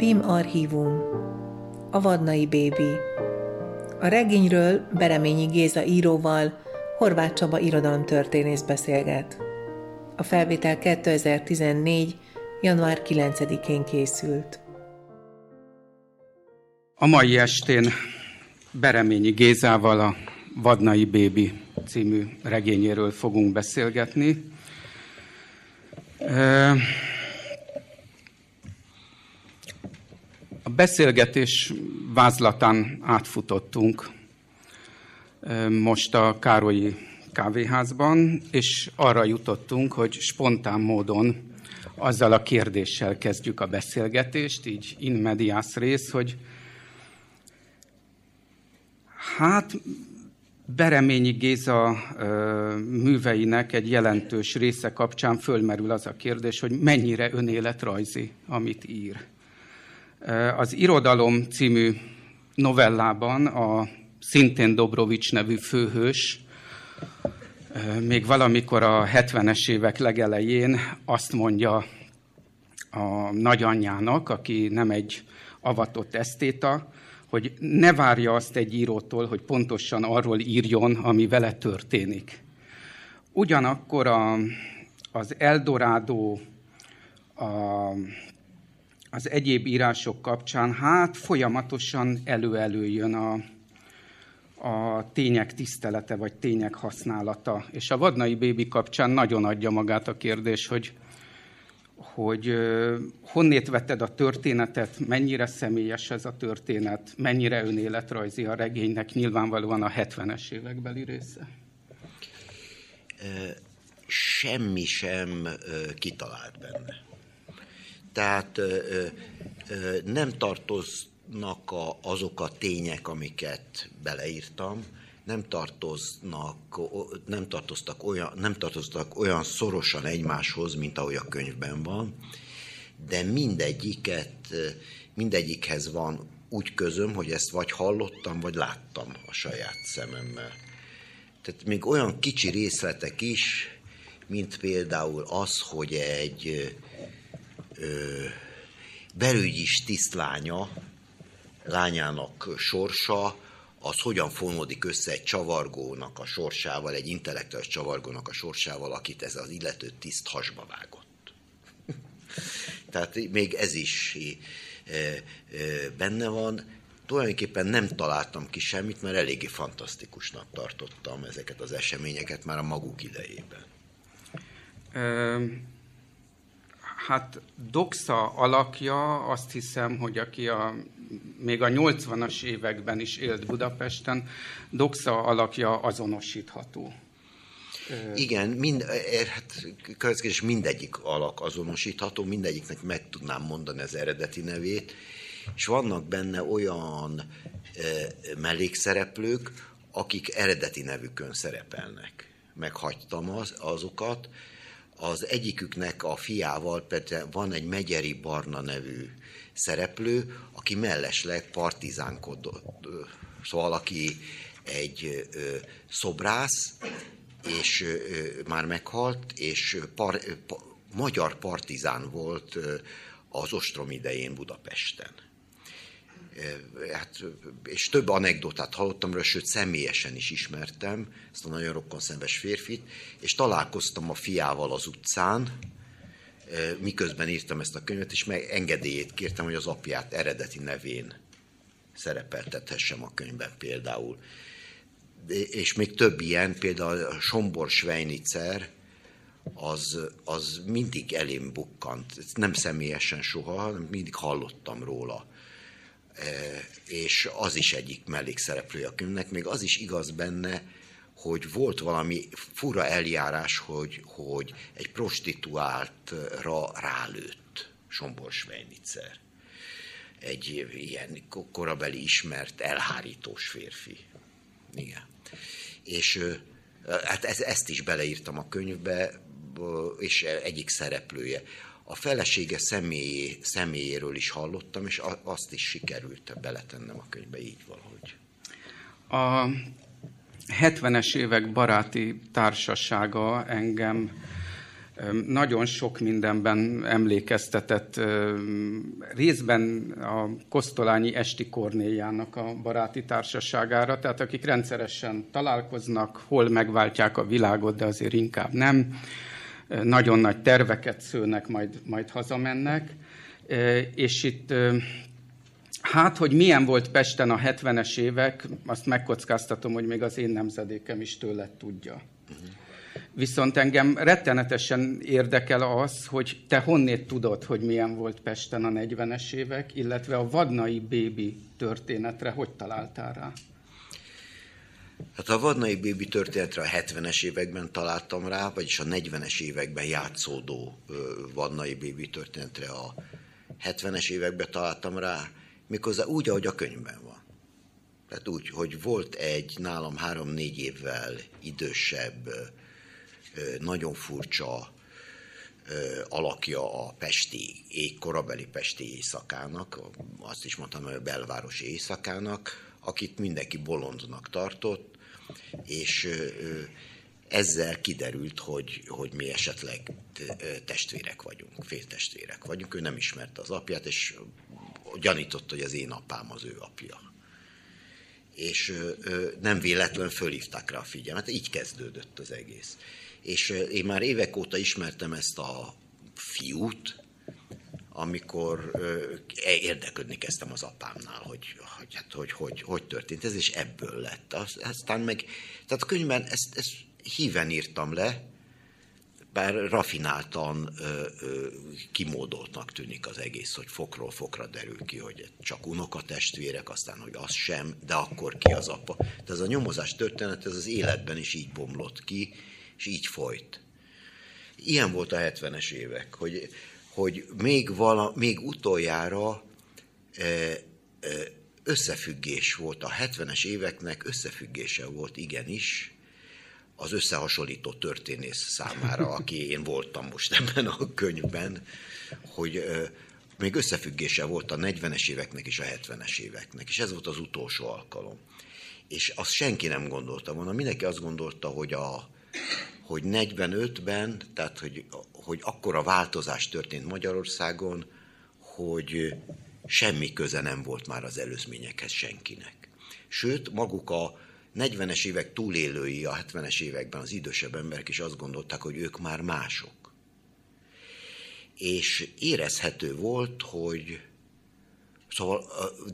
PIM Archívum A Vadnai Bébi A regényről Bereményi Géza íróval Horváth Csaba irodalomtörténész beszélget. A felvétel 2014. január 9-én készült. A mai estén Bereményi Gézával a Vadnai Bébi című regényéről fogunk beszélgetni. A beszélgetés vázlatán átfutottunk most a Károlyi kávéházban, és arra jutottunk, hogy spontán módon azzal a kérdéssel kezdjük a beszélgetést, így in medias rész, hogy hát Bereményi Géza műveinek egy jelentős része kapcsán fölmerül az a kérdés, hogy mennyire önéletrajzi, amit ír. Az Irodalom című novellában a szintén Dobrovics nevű főhős még valamikor a 70-es évek legelején azt mondja a nagyanyjának, aki nem egy avatott esztéta, hogy ne várja azt egy írótól, hogy pontosan arról írjon, ami vele történik. Ugyanakkor a, az Eldorado, a, az egyéb írások kapcsán hát folyamatosan elő-előjön a, a tények tisztelete, vagy tények használata. És a vadnai bébi kapcsán nagyon adja magát a kérdés, hogy hogy honnét vetted a történetet, mennyire személyes ez a történet, mennyire önéletrajzi a regénynek, nyilvánvalóan a 70-es évekbeli része. Semmi sem kitalált benne. Tehát nem tartoznak azok a tények, amiket beleírtam, nem tartoznak, nem tartoztak olyan, nem tartoztak olyan szorosan egymáshoz, mint ahogy a könyvben van, de mindegyiket, mindegyikhez van úgy közöm, hogy ezt vagy hallottam, vagy láttam a saját szememmel. Tehát még olyan kicsi részletek is, mint például az, hogy egy ö, belügyis tisztlánya, lányának sorsa az hogyan fonódik össze egy csavargónak a sorsával, egy intellektuális csavargónak a sorsával, akit ez az illető tiszt hasba vágott. Tehát még ez is benne van. Tulajdonképpen nem találtam ki semmit, mert eléggé fantasztikusnak tartottam ezeket az eseményeket már a maguk idejében. Hát Doxa alakja, azt hiszem, hogy aki a, még a 80-as években is élt Budapesten, Doxa alakja azonosítható. Igen, mind, eh, hát következés mindegyik alak azonosítható, mindegyiknek meg tudnám mondani az eredeti nevét, és vannak benne olyan e, mellékszereplők, akik eredeti nevükön szerepelnek. Meghagytam az, azokat, az egyiküknek a fiával pedig van egy Megyeri Barna nevű szereplő, aki mellesleg partizánkodott, szóval aki egy ö, szobrász, és ö, már meghalt, és par, pa, magyar partizán volt ö, az ostrom idején Budapesten hát, és több anekdotát hallottam róla, sőt személyesen is ismertem ezt a nagyon rokkonszenves férfit, és találkoztam a fiával az utcán, miközben írtam ezt a könyvet, és meg engedélyét kértem, hogy az apját eredeti nevén szerepeltethessem a könyvben például. És még több ilyen, például a Sombor Svejnicer, az, az mindig elém bukkant, nem személyesen soha, hanem mindig hallottam róla és az is egyik mellékszereplője a könyvnek, még az is igaz benne, hogy volt valami fura eljárás, hogy, hogy egy prostituáltra rálőtt Sombor Svejnitzer. Egy ilyen korabeli ismert, elhárítós férfi. Igen. És hát ezt is beleírtam a könyvbe, és egyik szereplője a felesége személyé, személyéről is hallottam, és azt is sikerült beletennem a könyvbe így valahogy. A 70-es évek baráti társasága engem nagyon sok mindenben emlékeztetett, részben a Kosztolányi Esti Kornéjának a baráti társaságára, tehát akik rendszeresen találkoznak, hol megváltják a világot, de azért inkább nem. Nagyon nagy terveket szőnek, majd, majd hazamennek. És itt Hát, hogy milyen volt Pesten a 70-es évek, azt megkockáztatom, hogy még az én nemzedékem is tőle tudja. Viszont engem rettenetesen érdekel az, hogy te honnét tudod, hogy milyen volt Pesten a 40-es évek, illetve a vadnai bébi történetre hogy találtál rá? Hát a vadnai bébi történetre a 70-es években találtam rá, vagyis a 40-es években játszódó vadnai bébi történetre a 70-es években találtam rá, méghozzá úgy, ahogy a könyvben van. Tehát úgy, hogy volt egy nálam három-négy évvel idősebb nagyon furcsa alakja a pesti, korabeli pesti éjszakának, azt is mondtam, hogy a belvárosi éjszakának, akit mindenki bolondnak tartott, és ezzel kiderült, hogy, hogy mi esetleg testvérek vagyunk, féltestvérek vagyunk. Ő nem ismerte az apját, és gyanította, hogy az én apám az ő apja és nem véletlen fölhívták rá a figyelmet. Így kezdődött az egész és én már évek óta ismertem ezt a fiút, amikor e, érdeklődni kezdtem az apámnál, hogy hogy, hát, hogy, hogy, hogy történt ez, és ebből lett. Aztán meg, tehát a könyvben ezt, ezt híven írtam le, bár rafináltan ö, ö, kimódoltnak tűnik az egész, hogy fokról fokra derül ki, hogy csak unokatestvérek, aztán, hogy az sem, de akkor ki az apa. De ez a nyomozás történet, ez az életben is így bomlott ki, és így folyt. Ilyen volt a 70-es évek, hogy, hogy még, vala, még utoljára e, e, összefüggés volt, a 70-es éveknek összefüggése volt igenis az összehasonlító történész számára, aki én voltam most ebben a könyvben, hogy e, még összefüggése volt a 40-es éveknek és a 70-es éveknek, és ez volt az utolsó alkalom. És azt senki nem gondolta volna, mindenki azt gondolta, hogy a, hogy 45-ben, tehát hogy, hogy akkora változás történt Magyarországon, hogy semmi köze nem volt már az előzményekhez senkinek. Sőt, maguk a 40-es évek túlélői a 70-es években az idősebb emberek is azt gondolták, hogy ők már mások. És érezhető volt, hogy Szóval,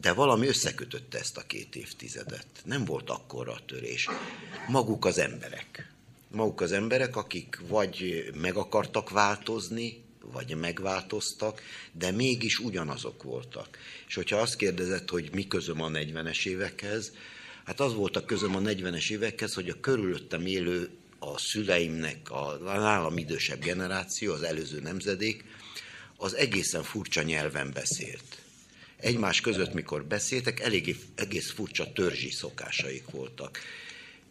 de valami összekötötte ezt a két évtizedet. Nem volt akkora törés. Maguk az emberek maguk az emberek, akik vagy meg akartak változni, vagy megváltoztak, de mégis ugyanazok voltak. És hogyha azt kérdezett, hogy mi közöm a 40-es évekhez, hát az volt a közöm a 40-es évekhez, hogy a körülöttem élő a szüleimnek, a nálam idősebb generáció, az előző nemzedék, az egészen furcsa nyelven beszélt. Egymás között, mikor beszéltek, eléggé, egész furcsa törzsi szokásaik voltak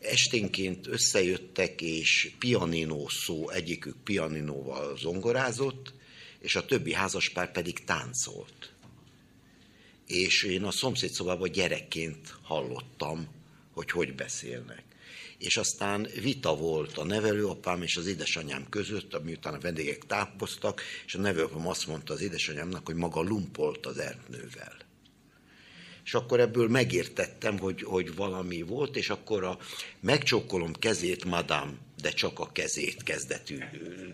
esténként összejöttek, és pianinó szó, egyikük pianinóval zongorázott, és a többi házaspár pedig táncolt. És én a szomszédszobában gyerekként hallottam, hogy hogy beszélnek. És aztán vita volt a nevelőapám és az édesanyám között, miután a vendégek tápoztak, és a nevelőapám azt mondta az édesanyámnak, hogy maga lumpolt az erdnővel és akkor ebből megértettem, hogy, hogy valami volt, és akkor a megcsókolom kezét, madám, de csak a kezét kezdetű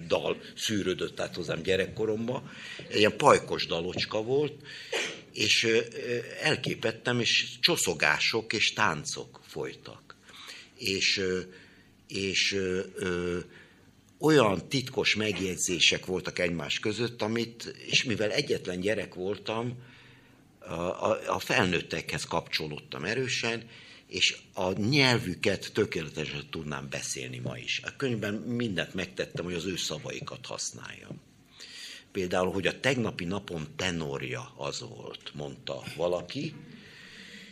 dal szűrődött át hozzám gyerekkoromba. Ilyen pajkos dalocska volt, és elképettem, és csoszogások és táncok folytak. És, és ö, olyan titkos megjegyzések voltak egymás között, amit, és mivel egyetlen gyerek voltam, a, a felnőttekhez kapcsolódtam erősen, és a nyelvüket tökéletesen tudnám beszélni ma is. A könyvben mindent megtettem, hogy az ő szavaikat használjam. Például, hogy a tegnapi napon tenorja az volt, mondta valaki,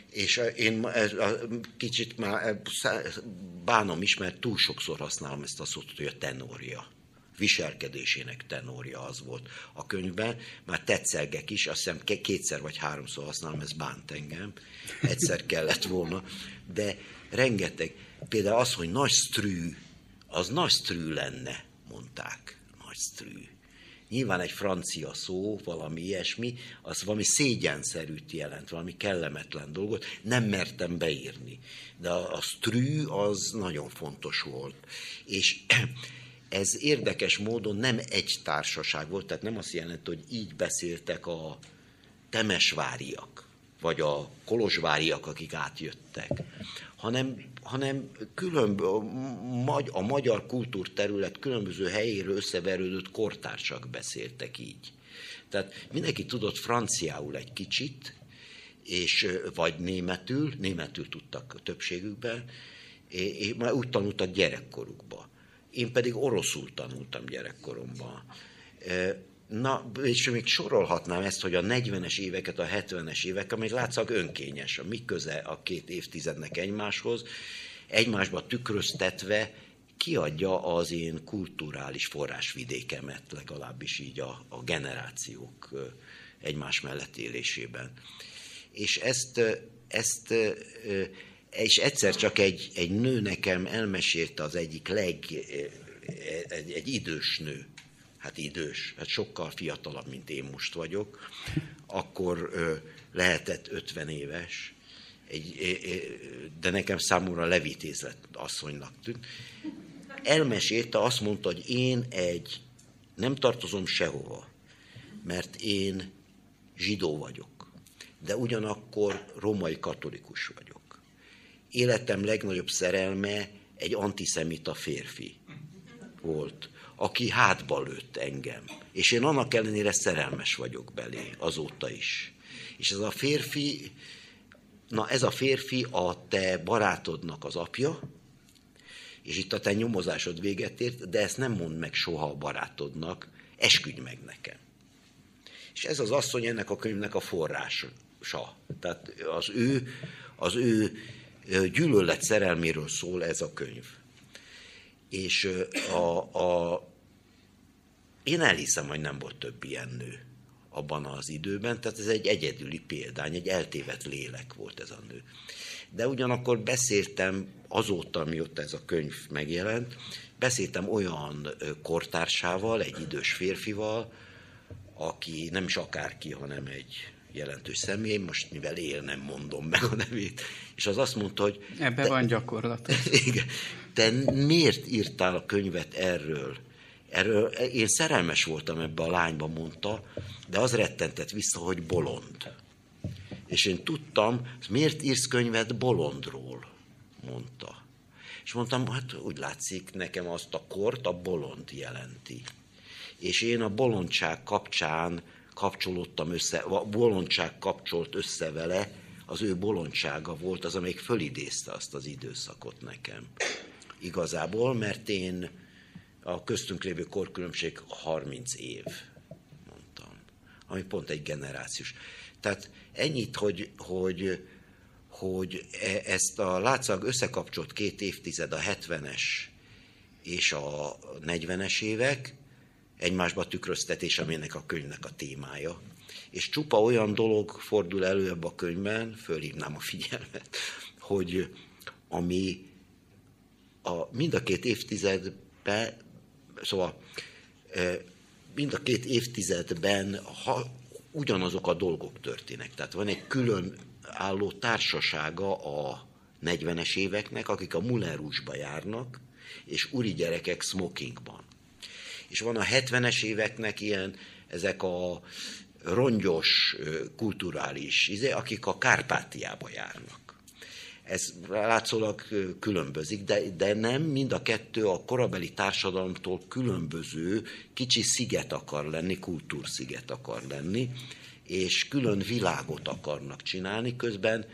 és én kicsit már bánom is, mert túl sokszor használom ezt a szót, hogy a tenorja viselkedésének tenória az volt a könyvben. Már tetszelgek is, azt hiszem kétszer vagy háromszor használom, ez bánt engem. Egyszer kellett volna. De rengeteg, például az, hogy nagy strű, az nagy strű lenne, mondták. Nagy strű. Nyilván egy francia szó, valami ilyesmi, az valami szégyenszerűt jelent, valami kellemetlen dolgot, nem mertem beírni. De a, a strű az nagyon fontos volt. És ez érdekes módon nem egy társaság volt, tehát nem azt jelenti, hogy így beszéltek a temesváriak, vagy a kolozsváriak, akik átjöttek, hanem, hanem különb, a magyar kultúrterület különböző helyéről összeverődött kortársak beszéltek így. Tehát mindenki tudott franciául egy kicsit, és, vagy németül, németül tudtak a többségükben, és már úgy tanultak gyerekkorukba. Én pedig oroszul tanultam gyerekkoromban. Na, és még sorolhatnám ezt, hogy a 40-es éveket, a 70-es évek, ami látszak önkényes, a mi köze a két évtizednek egymáshoz, egymásba tükröztetve kiadja az én kulturális forrásvidékemet, legalábbis így a, a generációk egymás mellett élésében. És ezt, ezt és egyszer csak egy, egy nő nekem elmesélte az egyik leg, egy, egy idős nő, hát idős, hát sokkal fiatalabb, mint én most vagyok, akkor lehetett 50 éves, egy, de nekem számomra levitézlet asszonynak tűnt. Elmesélte, azt mondta, hogy én egy, nem tartozom sehova, mert én zsidó vagyok, de ugyanakkor romai katolikus vagyok. Életem legnagyobb szerelme egy antiszemita férfi volt aki hátba lőtt engem. És én annak ellenére szerelmes vagyok belé, azóta is. És ez a férfi, na ez a férfi a te barátodnak az apja, és itt a te nyomozásod véget ért, de ezt nem mond meg soha a barátodnak, esküdj meg nekem. És ez az asszony ennek a könyvnek a forrása. Tehát az ő, az ő gyűlölet szerelméről szól ez a könyv. És a, a, én elhiszem, hogy nem volt több ilyen nő abban az időben, tehát ez egy egyedüli példány, egy eltévedt lélek volt ez a nő. De ugyanakkor beszéltem azóta, mióta ez a könyv megjelent, beszéltem olyan kortársával, egy idős férfival, aki nem is akárki, hanem egy jelentős személy, most mivel él, nem mondom meg a nevét, és az azt mondta, hogy... Ebben van gyakorlat. Igen, te miért írtál a könyvet erről? Erről én szerelmes voltam ebbe a lányba, mondta, de az rettentett vissza, hogy bolond. És én tudtam, miért írsz könyvet bolondról, mondta. És mondtam, hát úgy látszik, nekem azt a kort a bolond jelenti. És én a bolondság kapcsán kapcsolódtam össze, a bolondság kapcsolt össze vele, az ő bolondsága volt az, amelyik fölidézte azt az időszakot nekem. Igazából, mert én a köztünk lévő korkülönbség 30 év, mondtam, ami pont egy generációs. Tehát ennyit, hogy, hogy, hogy e, ezt a látszag összekapcsolt két évtized, a 70-es és a 40-es évek, egymásba tükröztetés, aminek a könyvnek a témája. És csupa olyan dolog fordul elő ebbe a könyvben, fölhívnám a figyelmet, hogy ami a, mind a két évtizedben Szóval mind a két évtizedben ha, ugyanazok a dolgok történnek. Tehát van egy külön álló társasága a 40-es éveknek, akik a Moulin járnak, és úri gyerekek smokingban. És van a 70-es éveknek ilyen, ezek a rongyos, kulturális, izé, akik a Kárpátiába járnak. Ez látszólag különbözik, de, de nem, mind a kettő a korabeli társadalomtól különböző kicsi sziget akar lenni, kultúrsziget akar lenni, és külön világot akarnak csinálni, közben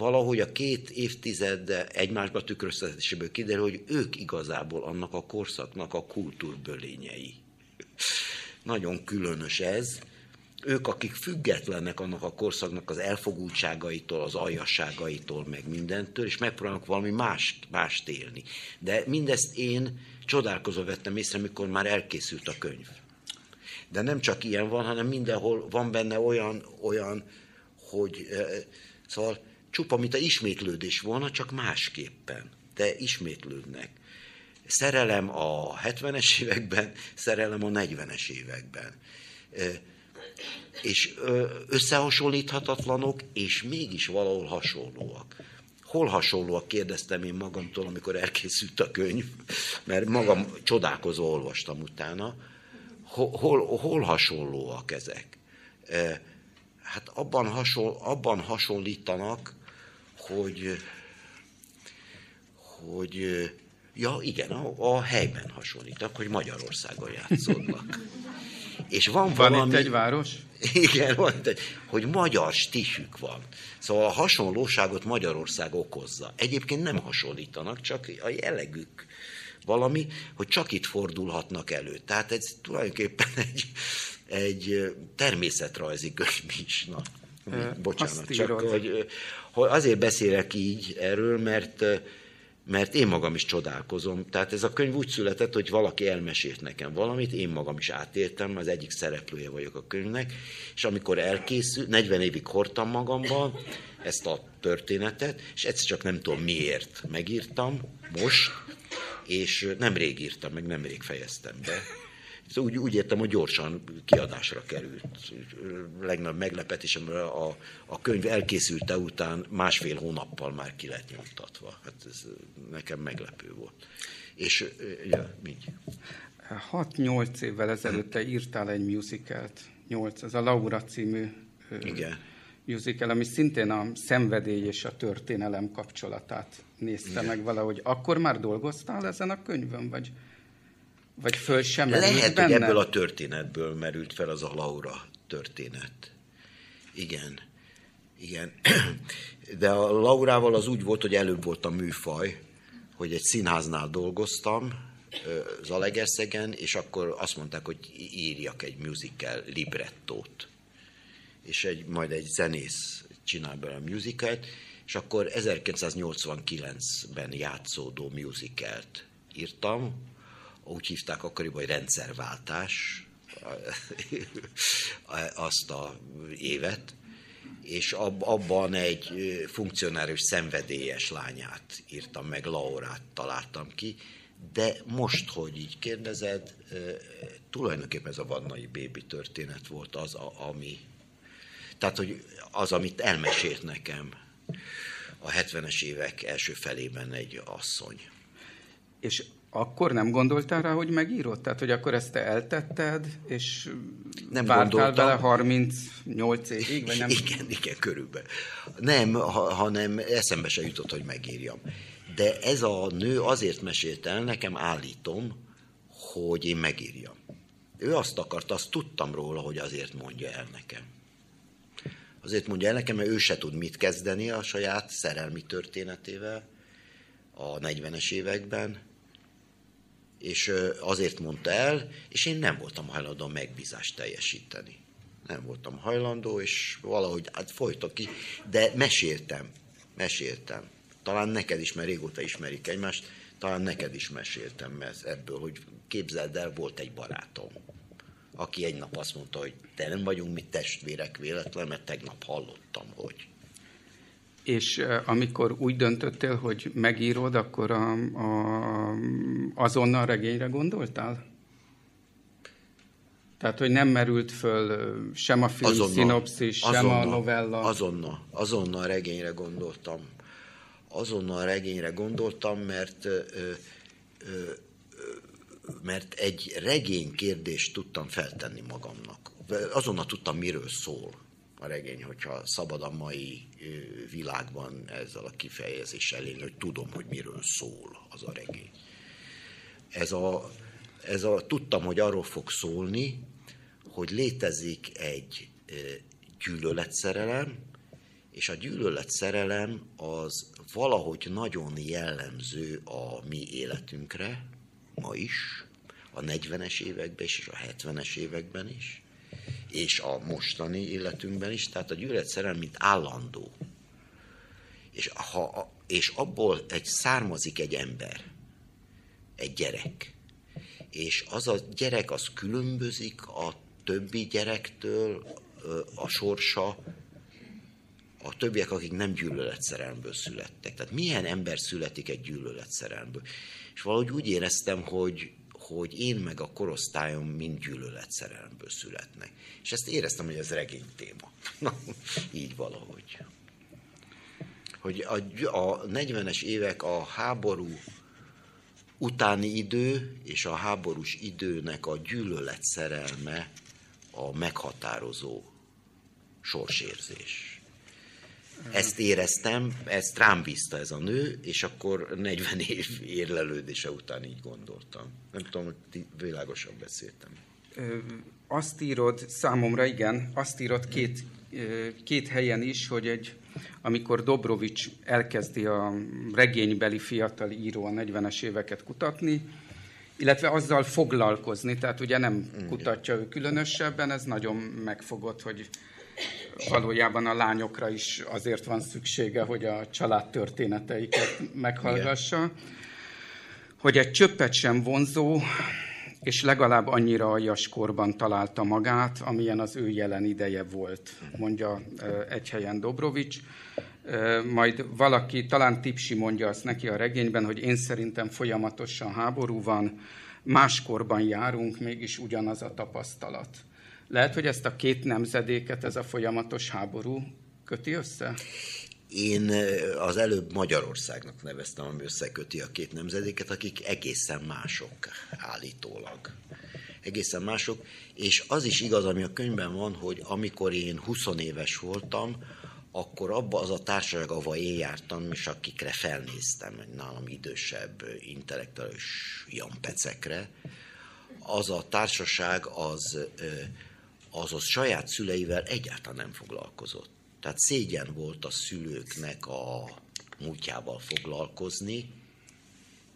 valahogy a két évtized egymásba tükröztetéséből kiderül, hogy ők igazából annak a korszaknak a kultúrbölényei. Nagyon különös ez, ők, akik függetlenek annak a korszaknak az elfogultságaitól, az aljasságaitól, meg mindentől, és megpróbálnak valami más, mást élni. De mindezt én csodálkozva vettem észre, mikor már elkészült a könyv. De nem csak ilyen van, hanem mindenhol van benne olyan, olyan hogy szóval csupa, mint a ismétlődés volna, csak másképpen. De ismétlődnek. Szerelem a 70-es években, szerelem a 40-es években. És összehasonlíthatatlanok, és mégis valahol hasonlóak. Hol hasonlóak, kérdeztem én magamtól, amikor elkészült a könyv, mert magam csodálkozó olvastam utána. Hol, hol hasonlóak ezek? Hát abban, hasonl, abban hasonlítanak, hogy, hogy ja igen, a, a helyben hasonlítanak, hogy Magyarországon játszódnak. És van, van valami... itt egy város? Igen, van itt egy, hogy magyar stílük van. Szóval a hasonlóságot Magyarország okozza. Egyébként nem hasonlítanak, csak a jellegük valami, hogy csak itt fordulhatnak elő. Tehát ez tulajdonképpen egy, egy természetrajzi könyv is. Na, bocsánat, csak hogy, hogy azért beszélek így erről, mert mert én magam is csodálkozom. Tehát ez a könyv úgy született, hogy valaki elmesélt nekem valamit, én magam is átéltem, az egyik szereplője vagyok a könyvnek, és amikor elkészült, 40 évig hordtam magamban ezt a történetet, és egyszer csak nem tudom miért megírtam, most, és nemrég írtam, meg nemrég fejeztem be. Úgy, úgy értem, hogy gyorsan kiadásra került. Legnagyobb meglepetésem a, a könyv elkészülte után másfél hónappal már ki lett nyomtatva. Hát ez nekem meglepő volt. És, ja, így. 6-8 évvel ezelőtt te írtál egy musicalt, 8, ez a Laura című Igen. musical, ami szintén a szenvedély és a történelem kapcsolatát nézte Igen. meg valahogy. Akkor már dolgoztál ezen a könyvön, vagy? Vagy föl sem Lehet, benne? hogy ebből a történetből merült fel az a Laura történet. Igen. Igen. De a Laurával az úgy volt, hogy előbb volt a műfaj, hogy egy színháznál dolgoztam, Zalegerszegen, és akkor azt mondták, hogy írjak egy musical librettót. És egy, majd egy zenész csinál bele a musicalt, és akkor 1989-ben játszódó musicalt írtam, úgy hívták akkoriban, hogy rendszerváltás, azt a évet, és abban egy funkcionárius szenvedélyes lányát írtam meg, Laurát találtam ki, de most, hogy így kérdezed, tulajdonképpen ez a Vannai Bébi történet volt az, ami, tehát, hogy az, amit elmesélt nekem a 70-es évek első felében egy asszony. És akkor nem gondoltál rá, hogy megírod? Tehát, hogy akkor ezt te eltetted, és nem vártál gondoltam. vele 38 évig? Vagy nem? Igen, igen, körülbelül. Nem, ha, hanem eszembe se jutott, hogy megírjam. De ez a nő azért mesélt el, nekem állítom, hogy én megírjam. Ő azt akart, azt tudtam róla, hogy azért mondja el nekem. Azért mondja el nekem, mert ő se tud mit kezdeni a saját szerelmi történetével a 40-es években, és azért mondta el, és én nem voltam hajlandó megbízást teljesíteni. Nem voltam hajlandó, és valahogy hát folytok ki, de meséltem, meséltem. Talán neked is, mert régóta ismerik egymást, talán neked is meséltem mert ebből, hogy képzeld el, volt egy barátom, aki egy nap azt mondta, hogy te nem vagyunk mi testvérek véletlen, mert tegnap hallottam, hogy és amikor úgy döntöttél, hogy megírod, akkor a, a, azonnal regényre gondoltál? Tehát, hogy nem merült föl sem a film azonnal, szinopszis, sem azonnal, a novella? Azonnal, azonnal regényre gondoltam. Azonnal regényre gondoltam, mert ö, ö, mert egy regény kérdést tudtam feltenni magamnak. Azonnal tudtam, miről szól a regény, hogyha szabad a mai világban ezzel a kifejezéssel élni, hogy tudom, hogy miről szól az a regény. Ez a, ez a, tudtam, hogy arról fog szólni, hogy létezik egy gyűlöletszerelem, és a gyűlöletszerelem az valahogy nagyon jellemző a mi életünkre, ma is, a 40-es években is, és a 70-es években is és a mostani életünkben is, tehát a gyűlölet szerelem, mint állandó. És, ha, és abból egy származik egy ember, egy gyerek. És az a gyerek az különbözik a többi gyerektől, a sorsa a többiek, akik nem gyűlöletszerelmből születtek. Tehát milyen ember születik egy gyűlöletszerelmből? És valahogy úgy éreztem, hogy, hogy én meg a korosztályom mind gyűlöletszerelmből születnek. És ezt éreztem, hogy ez regény téma. Na, így valahogy. Hogy a, a 40-es évek a háború utáni idő és a háborús időnek a gyűlöletszerelme a meghatározó sorsérzés. Ezt éreztem, ezt rám bízta ez a nő, és akkor 40 év érlelődése után így gondoltam. Nem tudom, hogy világosan beszéltem. Azt írod, számomra igen, azt írod két, két helyen is, hogy egy, amikor Dobrovics elkezdi a regénybeli fiatal író a 40-es éveket kutatni, illetve azzal foglalkozni, tehát ugye nem kutatja ő különösebben, ez nagyon megfogott, hogy valójában a lányokra is azért van szüksége, hogy a család történeteiket meghallgassa, Igen. hogy egy csöppet sem vonzó, és legalább annyira aljas korban találta magát, amilyen az ő jelen ideje volt, mondja egy helyen Dobrovics. Majd valaki, talán Tipsi mondja azt neki a regényben, hogy én szerintem folyamatosan háború van, máskorban járunk, mégis ugyanaz a tapasztalat. Lehet, hogy ezt a két nemzedéket ez a folyamatos háború köti össze? Én az előbb Magyarországnak neveztem, ami összeköti a két nemzedéket, akik egészen mások állítólag. Egészen mások, és az is igaz, ami a könyvben van, hogy amikor én 20 éves voltam, akkor abba az a társaság, ahova én jártam, és akikre felnéztem, egy nálam idősebb intellektuális jampecekre, az a társaság az azaz saját szüleivel egyáltalán nem foglalkozott. Tehát szégyen volt a szülőknek a múltjával foglalkozni,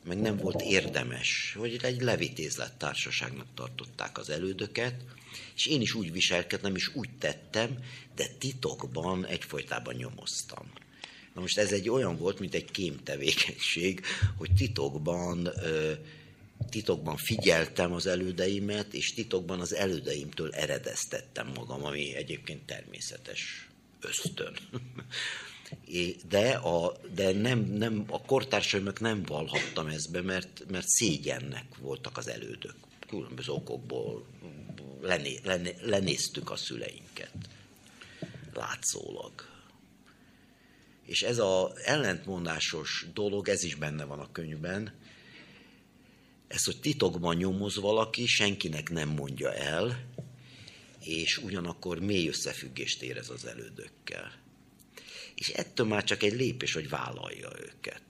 meg nem volt érdemes, hogy egy levitézlet társaságnak tartották az elődöket, és én is úgy viselkedtem, és úgy tettem, de titokban egyfolytában nyomoztam. Na most ez egy olyan volt, mint egy kémtevékenység, hogy titokban ö, titokban figyeltem az elődeimet, és titokban az elődeimtől eredeztettem magam, ami egyébként természetes ösztön. De, a, de nem, nem, a kortársaimnak nem valhattam ezt be, mert, mert szégyennek voltak az elődök. Különböző okokból lené, lené, lenéztük a szüleinket. Látszólag. És ez az ellentmondásos dolog, ez is benne van a könyvben, ez, hogy titokban nyomoz valaki, senkinek nem mondja el, és ugyanakkor mély összefüggést érez az elődökkel. És ettől már csak egy lépés, hogy vállalja őket.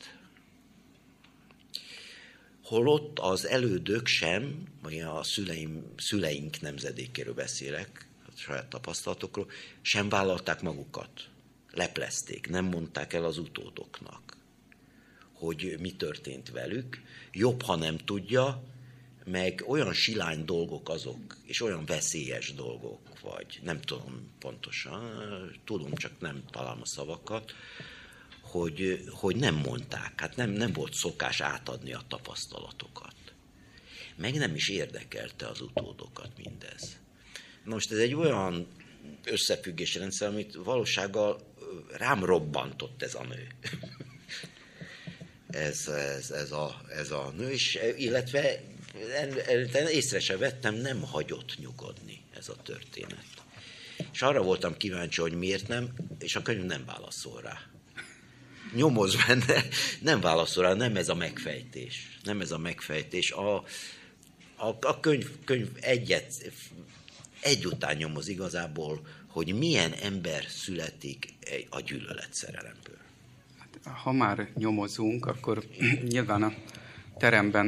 Holott az elődök sem, vagy a szüleim, szüleink nemzedékéről beszélek, a saját tapasztalatokról, sem vállalták magukat. Leplezték, nem mondták el az utódoknak, hogy mi történt velük, jobb, ha nem tudja, meg olyan silány dolgok azok, és olyan veszélyes dolgok, vagy nem tudom pontosan, tudom, csak nem találom a szavakat, hogy, hogy nem mondták, hát nem, nem volt szokás átadni a tapasztalatokat. Meg nem is érdekelte az utódokat mindez. Most ez egy olyan összefüggési rendszer, amit valósággal rám robbantott ez a nő ez, ez, ez, a, ez a nő, és illetve észre se vettem, nem hagyott nyugodni ez a történet. És arra voltam kíváncsi, hogy miért nem, és a könyv nem válaszol rá. Nyomoz benne, nem válaszol rá, nem ez a megfejtés. Nem ez a megfejtés. A, a, a könyv, könyv egyet, egy után nyomoz igazából, hogy milyen ember születik a gyűlölet szerelemből ha már nyomozunk, akkor nyilván a teremben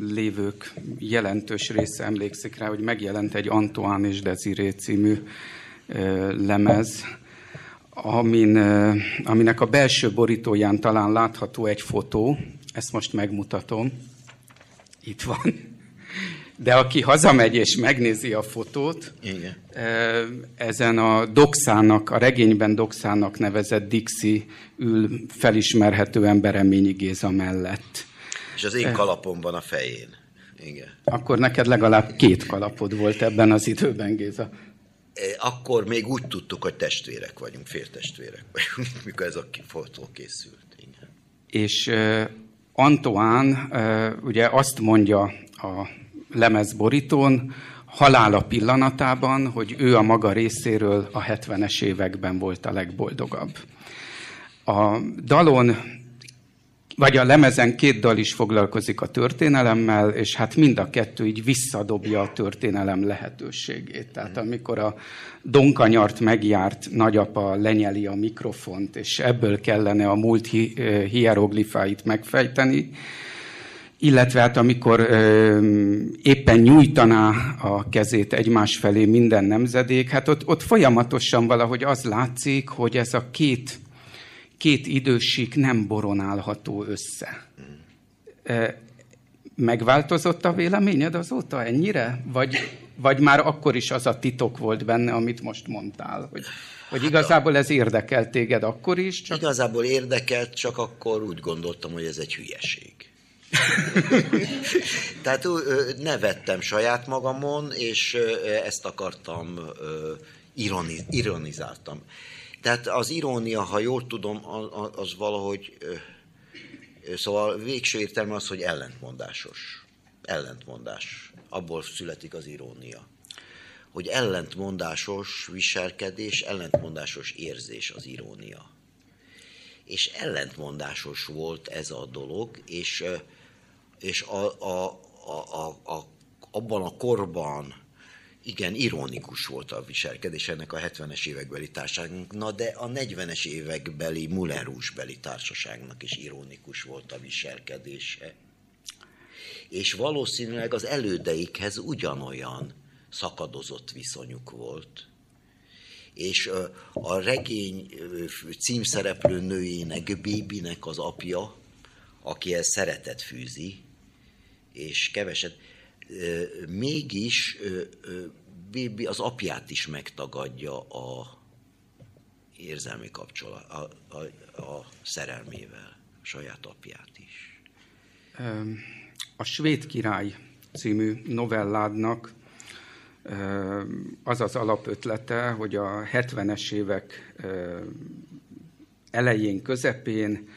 lévők jelentős része emlékszik rá, hogy megjelent egy Antoine és Desiré című lemez, amin, aminek a belső borítóján talán látható egy fotó, ezt most megmutatom, itt van. De aki hazamegy és megnézi a fotót, Igen. ezen a Doxának, a regényben Doxának nevezett Dixi ül felismerhetően Bereményi Géza mellett. És az én kalapomban a fején. Igen. Akkor neked legalább két kalapod volt ebben az időben, Géza. akkor még úgy tudtuk, hogy testvérek vagyunk, féltestvérek vagyunk, mikor ez a fotó készült. Igen. És uh, Antoine uh, ugye azt mondja a lemezborítón, halála pillanatában, hogy ő a maga részéről a 70-es években volt a legboldogabb. A dalon, vagy a lemezen két dal is foglalkozik a történelemmel, és hát mind a kettő így visszadobja a történelem lehetőségét. Tehát amikor a donkanyart megjárt nagyapa lenyeli a mikrofont, és ebből kellene a múlt hieroglifáit megfejteni, illetve hát amikor ö, éppen nyújtaná a kezét egymás felé minden nemzedék, hát ott, ott folyamatosan valahogy az látszik, hogy ez a két, két időség nem boronálható össze. Megváltozott a véleményed azóta ennyire? Vagy, vagy már akkor is az a titok volt benne, amit most mondtál? Hogy, hogy igazából ez érdekelt téged akkor is? Csak... Igazából érdekelt, csak akkor úgy gondoltam, hogy ez egy hülyeség. Tehát nevettem saját magamon, és ezt akartam, ironi, ironizáltam. Tehát az irónia, ha jól tudom, az valahogy, szóval végső értelme az, hogy ellentmondásos. Ellentmondás. Abból születik az irónia. Hogy ellentmondásos viselkedés, ellentmondásos érzés az irónia. És ellentmondásos volt ez a dolog, és és a, a, a, a, a, abban a korban igen, ironikus volt a viselkedés ennek a 70-es évekbeli társaságnak, na de a 40-es évekbeli Moulin beli társaságnak is ironikus volt a viselkedése. És valószínűleg az elődeikhez ugyanolyan szakadozott viszonyuk volt. És a regény címszereplő nőjének, Bébinek az apja, akihez szeretet fűzi, és keveset, mégis Bibi az apját is megtagadja a érzelmi kapcsolat, a, a, a szerelmével, a saját apját is. A Svéd király című novelládnak az az alapötlete, hogy a 70-es évek elején, közepén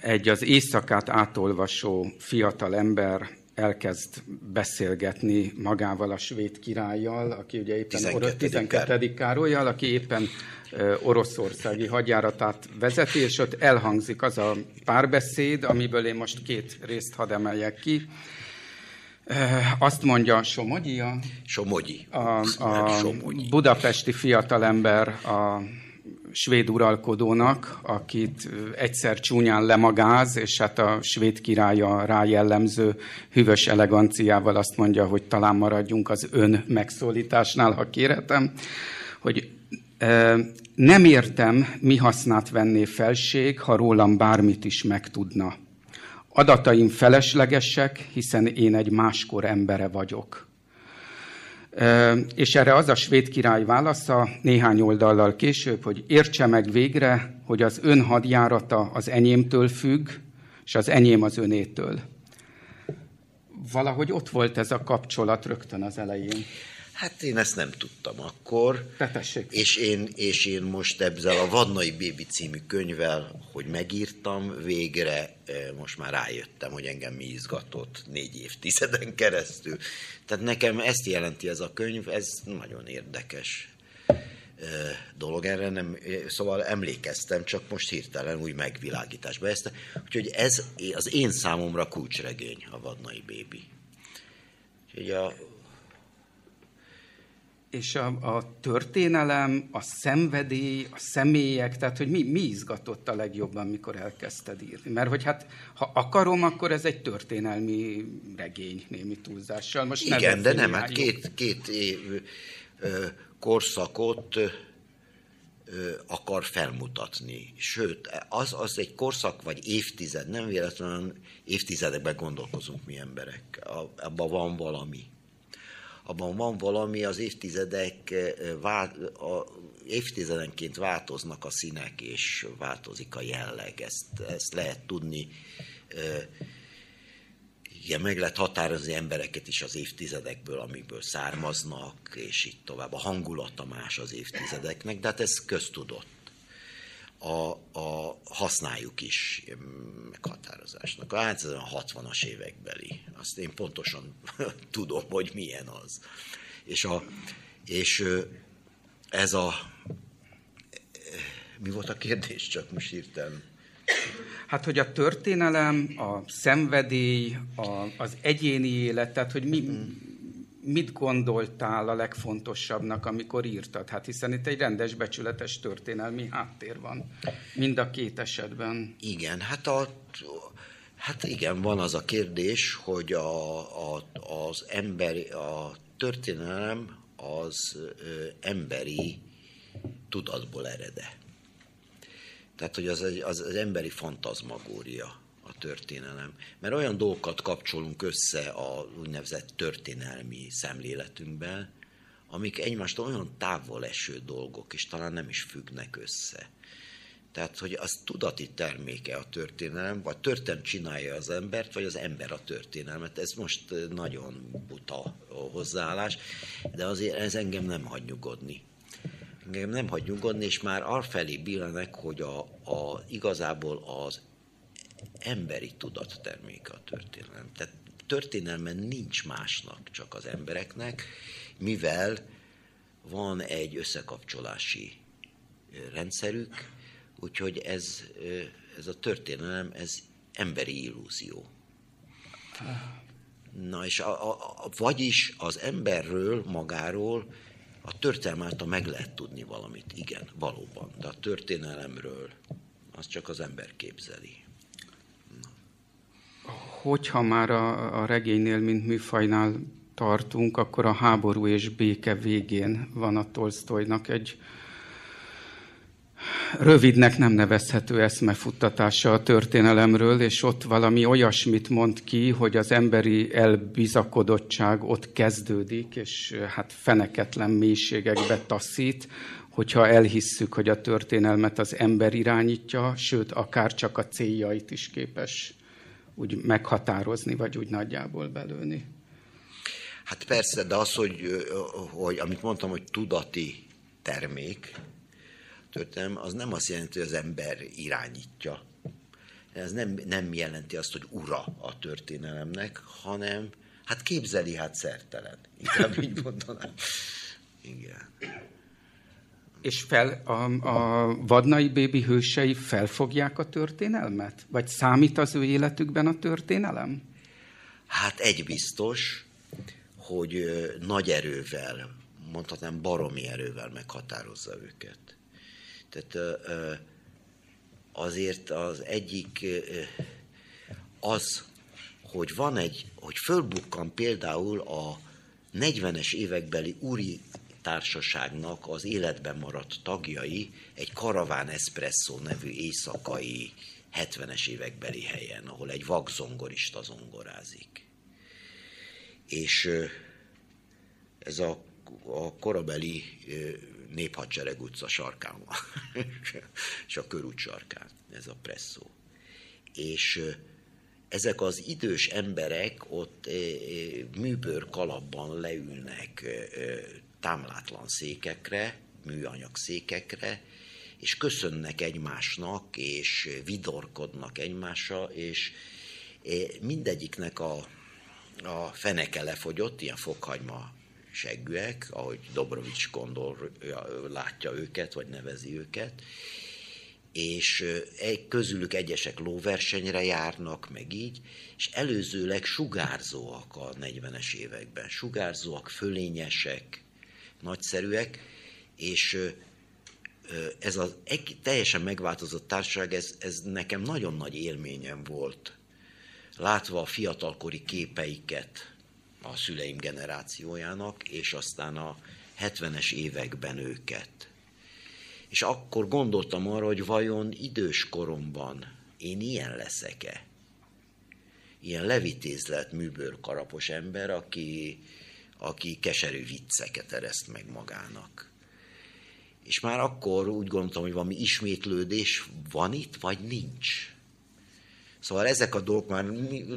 egy az éjszakát átolvasó fiatal ember elkezd beszélgetni magával a svéd királlyal, aki ugye éppen 12. 12. Károlyjal, aki éppen oroszországi hadjáratát vezeti, és ott elhangzik az a párbeszéd, amiből én most két részt hadd emeljek ki. Azt mondja Somogyi, a, Somogyi. a, a budapesti fiatalember a svéd uralkodónak, akit egyszer csúnyán lemagáz, és hát a svéd királya rá jellemző hűvös eleganciával azt mondja, hogy talán maradjunk az ön megszólításnál, ha kérhetem, hogy nem értem, mi hasznát venné felség, ha rólam bármit is megtudna. Adataim feleslegesek, hiszen én egy máskor embere vagyok. És erre az a svéd király válasza néhány oldallal később, hogy értse meg végre, hogy az ön hadjárata az enyémtől függ, és az enyém az önétől. Valahogy ott volt ez a kapcsolat rögtön az elején. Hát én ezt nem tudtam akkor. És én, és én most ezzel a Vadnai Bébi című könyvvel, hogy megírtam, végre most már rájöttem, hogy engem mi izgatott négy évtizeden keresztül. Tehát nekem ezt jelenti ez a könyv, ez nagyon érdekes dolog, erre nem, szóval emlékeztem, csak most hirtelen új megvilágításba ezt. Úgyhogy ez az én számomra kulcsregény, a Vadnai Bébi. Úgyhogy a és a, a történelem, a szenvedély, a személyek, tehát hogy mi, mi izgatott a legjobban, mikor elkezdted írni. Mert hogy hát, ha akarom, akkor ez egy történelmi regény némi túlzással. Most Igen, de nem, hát két, két év, ö, korszakot ö, akar felmutatni. Sőt, az, az egy korszak vagy évtized, nem véletlenül évtizedekben gondolkozunk mi emberek. Abban van valami abban van valami, az évtizedek, a, évtizedenként változnak a színek, és változik a jelleg. Ezt, ezt lehet tudni igen, meg lehet határozni embereket is az évtizedekből, amikből származnak, és így tovább. A hangulata más az évtizedeknek, de hát ez köztudott. A, a, használjuk is meghatározásnak. Hát ez a 60-as évekbeli. Azt én pontosan tudom, hogy milyen az. És, a, és ez a... Mi volt a kérdés? Csak most írtam. Hát, hogy a történelem, a szenvedély, a, az egyéni élet, tehát, hogy mi, mit gondoltál a legfontosabbnak, amikor írtad? Hát hiszen itt egy rendes, becsületes történelmi háttér van mind a két esetben. Igen, hát a, Hát igen, van az a kérdés, hogy a, a, az emberi, a történelem az ö, emberi tudatból erede. Tehát, hogy az, az, az emberi fantazmagória a történelem. Mert olyan dolgokat kapcsolunk össze a úgynevezett történelmi szemléletünkben, amik egymástól olyan távol eső dolgok, és talán nem is függnek össze. Tehát, hogy az tudati terméke a történelem, vagy történelem csinálja az embert, vagy az ember a történelmet. Ez most nagyon buta hozzáállás, de azért ez engem nem hagy nyugodni engem nem hagy nyugodni, és már arfelé billenek, hogy a, a, igazából az emberi tudat terméke a történelem. Tehát történelmen nincs másnak, csak az embereknek, mivel van egy összekapcsolási rendszerük, úgyhogy ez, ez a történelem, ez emberi illúzió. Na és a, a, a, vagyis az emberről, magáról a történelem által meg lehet tudni valamit, igen, valóban, de a történelemről az csak az ember képzeli. Hogyha már a, a regénynél, mint műfajnál tartunk, akkor a háború és béke végén van a Tolstoynak egy rövidnek nem nevezhető eszmefuttatása a történelemről, és ott valami olyasmit mond ki, hogy az emberi elbizakodottság ott kezdődik, és hát feneketlen mélységekbe taszít, hogyha elhisszük, hogy a történelmet az ember irányítja, sőt, akár csak a céljait is képes úgy meghatározni, vagy úgy nagyjából belőni. Hát persze, de az, hogy, hogy amit mondtam, hogy tudati termék, történelem, az nem azt jelenti, hogy az ember irányítja. Ez nem, nem jelenti azt, hogy ura a történelemnek, hanem hát képzeli, hát szertelen. Inkább így mondanám. Igen. És fel, a, a vadnai bébi hősei felfogják a történelmet? Vagy számít az ő életükben a történelem? Hát egy biztos, hogy nagy erővel, mondhatnám baromi erővel meghatározza őket. Tehát azért az egyik az, hogy van egy, hogy fölbukkan például a 40-es évekbeli úri társaságnak az életben maradt tagjai egy Karaván Espresso nevű éjszakai 70-es évekbeli helyen, ahol egy vakzongorista zongorázik. És ez a, a korabeli néphadsereg utca sarkán van, és a körút sarkán, ez a presszó. És ezek az idős emberek ott műbőr kalapban leülnek támlátlan székekre, műanyag székekre, és köszönnek egymásnak, és vidorkodnak egymással, és mindegyiknek a, a feneke lefogyott, ilyen fokhagyma seggűek, ahogy Dobrovics gondol, látja őket, vagy nevezi őket, és egy, közülük egyesek lóversenyre járnak, meg így, és előzőleg sugárzóak a 40-es években. Sugárzóak, fölényesek, nagyszerűek, és ez az egy, teljesen megváltozott társaság, ez, ez nekem nagyon nagy élményem volt. Látva a fiatalkori képeiket, a szüleim generációjának, és aztán a 70-es években őket. És akkor gondoltam arra, hogy vajon idős koromban én ilyen leszek-e? Ilyen levitézlet, műbőr karapos ember, aki, aki keserű vicceket ereszt meg magának. És már akkor úgy gondoltam, hogy valami ismétlődés van itt, vagy nincs. Szóval ezek a dolgok már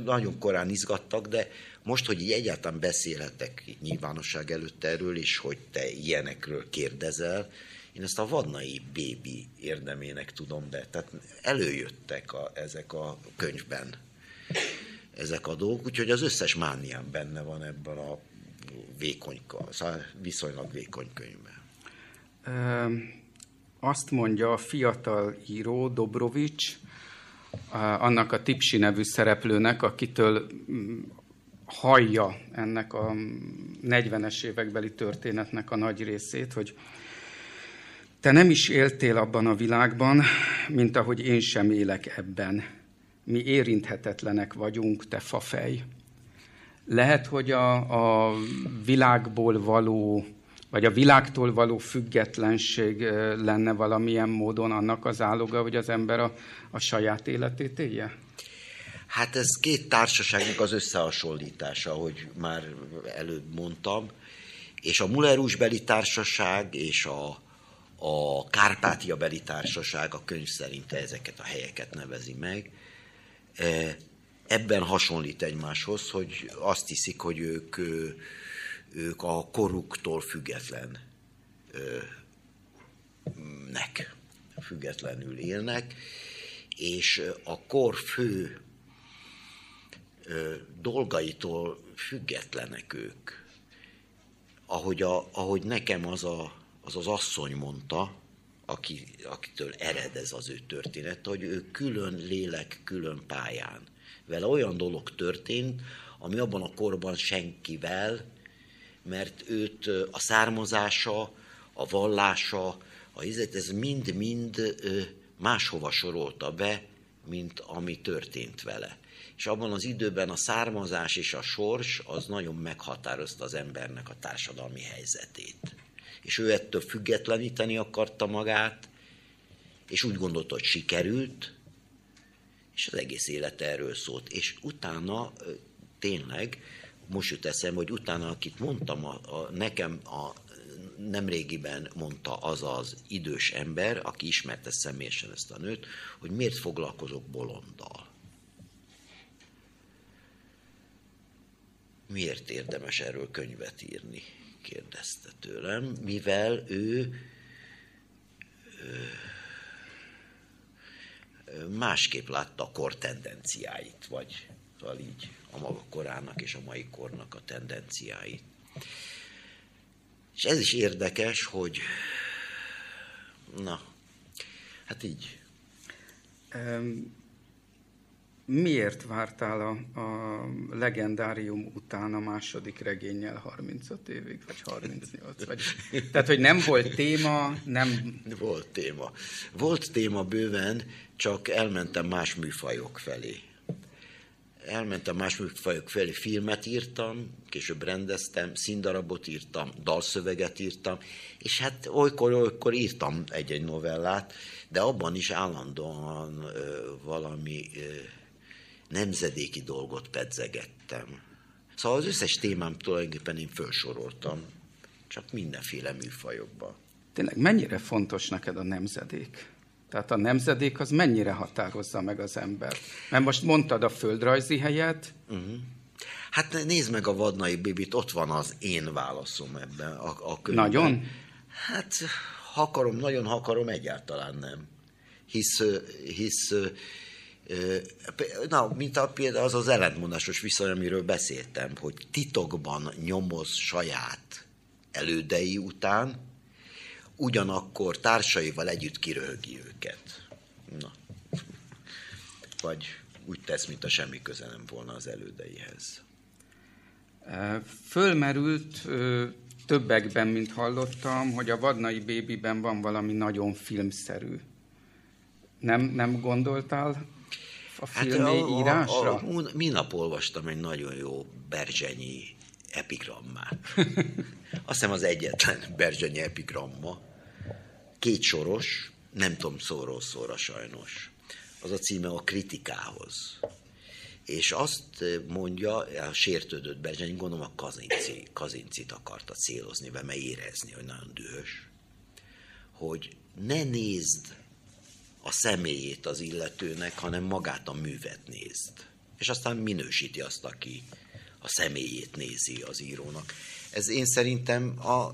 nagyon korán izgattak, de most, hogy így egyáltalán beszélhetek nyilvánosság előtt erről, és hogy te ilyenekről kérdezel, én ezt a vadnai bébi érdemének tudom be. Tehát előjöttek a, ezek a könyvben ezek a dolgok, úgyhogy az összes mániám benne van ebben a vékony, szóval viszonylag vékony könyvben. Azt mondja a fiatal író Dobrovics, annak a Tipsi nevű szereplőnek, akitől mm, hallja ennek a 40-es évekbeli történetnek a nagy részét, hogy te nem is éltél abban a világban, mint ahogy én sem élek ebben. Mi érinthetetlenek vagyunk, te fafej. Lehet, hogy a, a világból való, vagy a világtól való függetlenség lenne valamilyen módon annak az áloga, hogy az ember a, a saját életét élje? Hát ez két társaságnak az összehasonlítása, ahogy már előbb mondtam, és a Mullerusbeli társaság és a, a Kárpátia beli társaság a könyv szerint ezeket a helyeket nevezi meg. Ebben hasonlít egymáshoz, hogy azt hiszik, hogy ők, ők a koruktól független nek, függetlenül élnek, és a kor fő dolgaitól függetlenek ők. Ahogy, a, ahogy nekem az a az az asszony mondta, aki, akitől ered ez az ő történet, hogy ő külön lélek, külön pályán. Vele olyan dolog történt, ami abban a korban senkivel, mert őt a származása, a vallása, a izet, ez mind-mind máshova sorolta be, mint ami történt vele. És abban az időben a származás és a sors az nagyon meghatározta az embernek a társadalmi helyzetét és ő ettől függetleníteni akarta magát, és úgy gondolta, hogy sikerült, és az egész élet erről szólt. És utána tényleg, most jut eszem, hogy utána, akit mondtam, a, a, nekem a nemrégiben mondta az az idős ember, aki ismerte személyesen ezt a nőt, hogy miért foglalkozok bolonddal. Miért érdemes erről könyvet írni? kérdezte tőlem, mivel ő másképp látta a kor tendenciáit, vagy szóval így a maga korának és a mai kornak a tendenciáit. És ez is érdekes, hogy na, hát így. Miért vártál a, a legendárium után a második regényel 35 évig, vagy 38? Vagy, tehát, hogy nem volt téma, nem... Volt téma. Volt téma bőven, csak elmentem más műfajok felé. Elmentem más műfajok felé, filmet írtam, később rendeztem, színdarabot írtam, dalszöveget írtam, és hát olykor-olykor írtam egy-egy novellát, de abban is állandóan ö, valami... Ö, nemzedéki dolgot pedzegettem. Szóval az összes témám tulajdonképpen én felsoroltam, csak mindenféle műfajokban. Tényleg mennyire fontos neked a nemzedék? Tehát a nemzedék az mennyire határozza meg az ember? Mert most mondtad a földrajzi helyet. Uh-huh. Hát nézd meg a Vadnai Bibit, ott van az én válaszom ebben a, a könyvben. Nagyon? Hát, ha akarom, nagyon ha akarom, egyáltalán nem. Hisz, hisz Na, mint a, például az az ellentmondásos viszony, amiről beszéltem, hogy titokban nyomoz saját elődei után, ugyanakkor társaival együtt kiröhögi őket. Na. Vagy úgy tesz, mint a semmi köze nem volna az elődeihez. Fölmerült többekben, mint hallottam, hogy a Vadnai Bébiben van valami nagyon filmszerű. Nem, nem gondoltál a filmé hát a, írásra? A, a, a, minap olvastam egy nagyon jó Berzsenyi epigrammát. Azt hiszem az egyetlen Berzsenyi epigramma. Két soros, nem tudom szóról szóra sajnos. Az a címe a kritikához. És azt mondja, a sértődött Berzsenyi, gondolom a Kazinci, Kazincit akarta célozni, mert érezni, hogy nagyon dühös, hogy ne nézd a személyét az illetőnek, hanem magát a művet nézd. És aztán minősíti azt, aki a személyét nézi az írónak. Ez én szerintem a,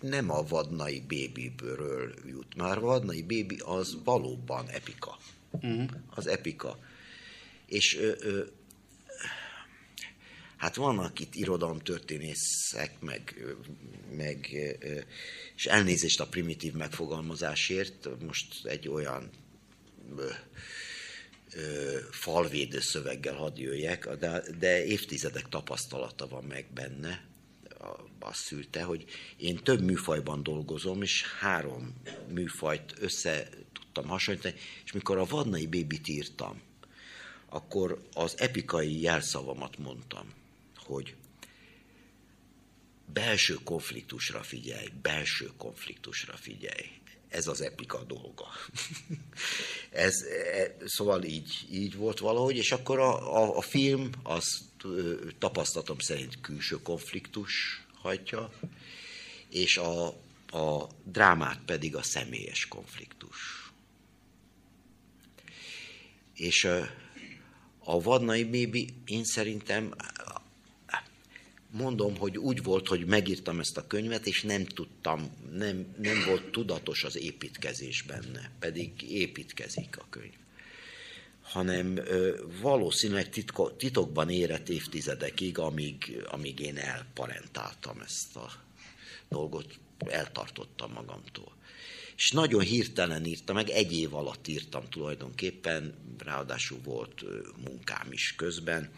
nem a vadnai bébiből jut. Már vadnai bébi az valóban epika. Uh-huh. Az epika. És ö, ö, hát vannak itt irodalomtörténészek, meg, meg és elnézést a primitív megfogalmazásért, most egy olyan ö, ö, falvédő szöveggel hadd jöjjek, de, de évtizedek tapasztalata van meg benne, azt szülte, hogy én több műfajban dolgozom, és három műfajt össze tudtam hasonlítani, és mikor a Vadnai Bébit írtam, akkor az epikai jelszavamat mondtam, hogy belső konfliktusra figyelj, belső konfliktusra figyelj. Ez az epika dolga. Ez, e, szóval így, így volt valahogy, és akkor a, a, a film az tapasztalatom szerint külső konfliktus hajtja, és a, a drámát pedig a személyes konfliktus. És a Vadnai Bébi, én szerintem mondom, hogy úgy volt, hogy megírtam ezt a könyvet, és nem tudtam, nem, nem volt tudatos az építkezés benne, pedig építkezik a könyv hanem ö, valószínűleg titko, titokban érett évtizedekig, amíg, amíg én elparentáltam ezt a dolgot, eltartottam magamtól. És nagyon hirtelen írtam, meg egy év alatt írtam tulajdonképpen, ráadásul volt munkám is közben,